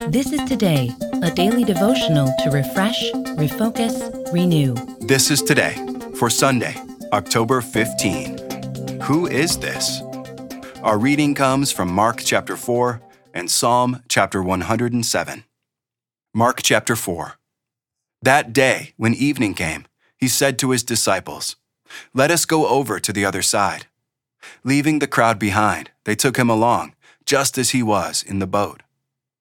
This is Today, a daily devotional to refresh, refocus, renew. This is today for Sunday, October 15. Who is this? Our reading comes from Mark chapter 4 and Psalm chapter 107. Mark chapter 4. That day, when evening came, he said to his disciples, Let us go over to the other side. Leaving the crowd behind, they took him along, just as he was in the boat.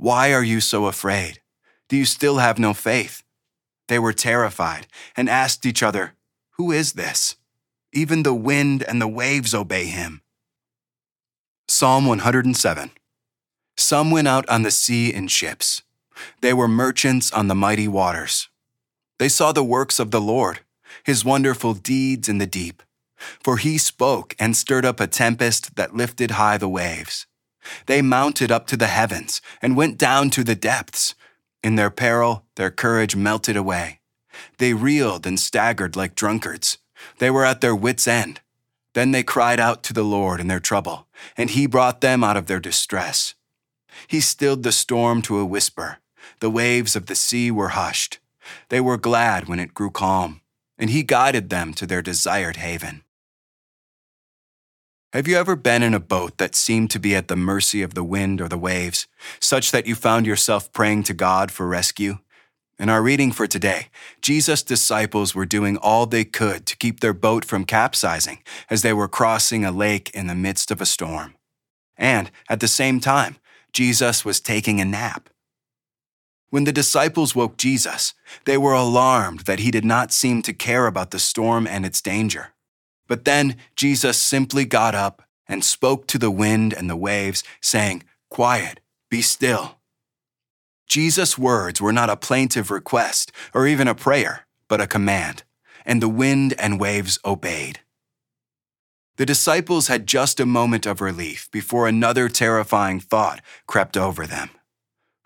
why are you so afraid? Do you still have no faith? They were terrified and asked each other, Who is this? Even the wind and the waves obey him. Psalm 107 Some went out on the sea in ships. They were merchants on the mighty waters. They saw the works of the Lord, his wonderful deeds in the deep. For he spoke and stirred up a tempest that lifted high the waves. They mounted up to the heavens and went down to the depths. In their peril, their courage melted away. They reeled and staggered like drunkards. They were at their wits' end. Then they cried out to the Lord in their trouble, and he brought them out of their distress. He stilled the storm to a whisper. The waves of the sea were hushed. They were glad when it grew calm, and he guided them to their desired haven. Have you ever been in a boat that seemed to be at the mercy of the wind or the waves, such that you found yourself praying to God for rescue? In our reading for today, Jesus' disciples were doing all they could to keep their boat from capsizing as they were crossing a lake in the midst of a storm. And at the same time, Jesus was taking a nap. When the disciples woke Jesus, they were alarmed that he did not seem to care about the storm and its danger. But then Jesus simply got up and spoke to the wind and the waves, saying, Quiet, be still. Jesus' words were not a plaintive request or even a prayer, but a command, and the wind and waves obeyed. The disciples had just a moment of relief before another terrifying thought crept over them.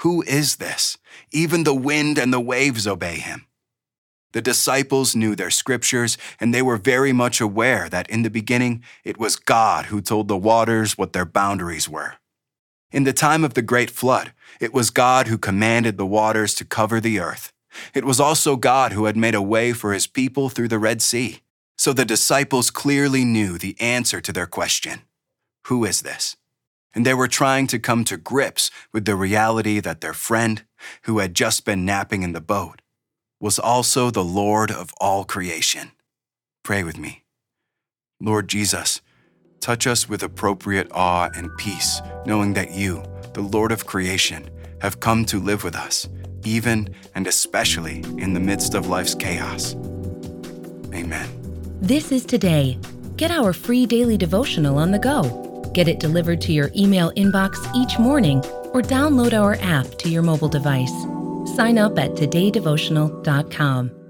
Who is this? Even the wind and the waves obey him. The disciples knew their scriptures, and they were very much aware that in the beginning it was God who told the waters what their boundaries were. In the time of the great flood, it was God who commanded the waters to cover the earth. It was also God who had made a way for his people through the Red Sea. So the disciples clearly knew the answer to their question Who is this? And they were trying to come to grips with the reality that their friend, who had just been napping in the boat, was also the Lord of all creation. Pray with me. Lord Jesus, touch us with appropriate awe and peace, knowing that you, the Lord of creation, have come to live with us, even and especially in the midst of life's chaos. Amen. This is Today. Get our free daily devotional on the go. Get it delivered to your email inbox each morning or download our app to your mobile device. Sign up at todaydevotional.com.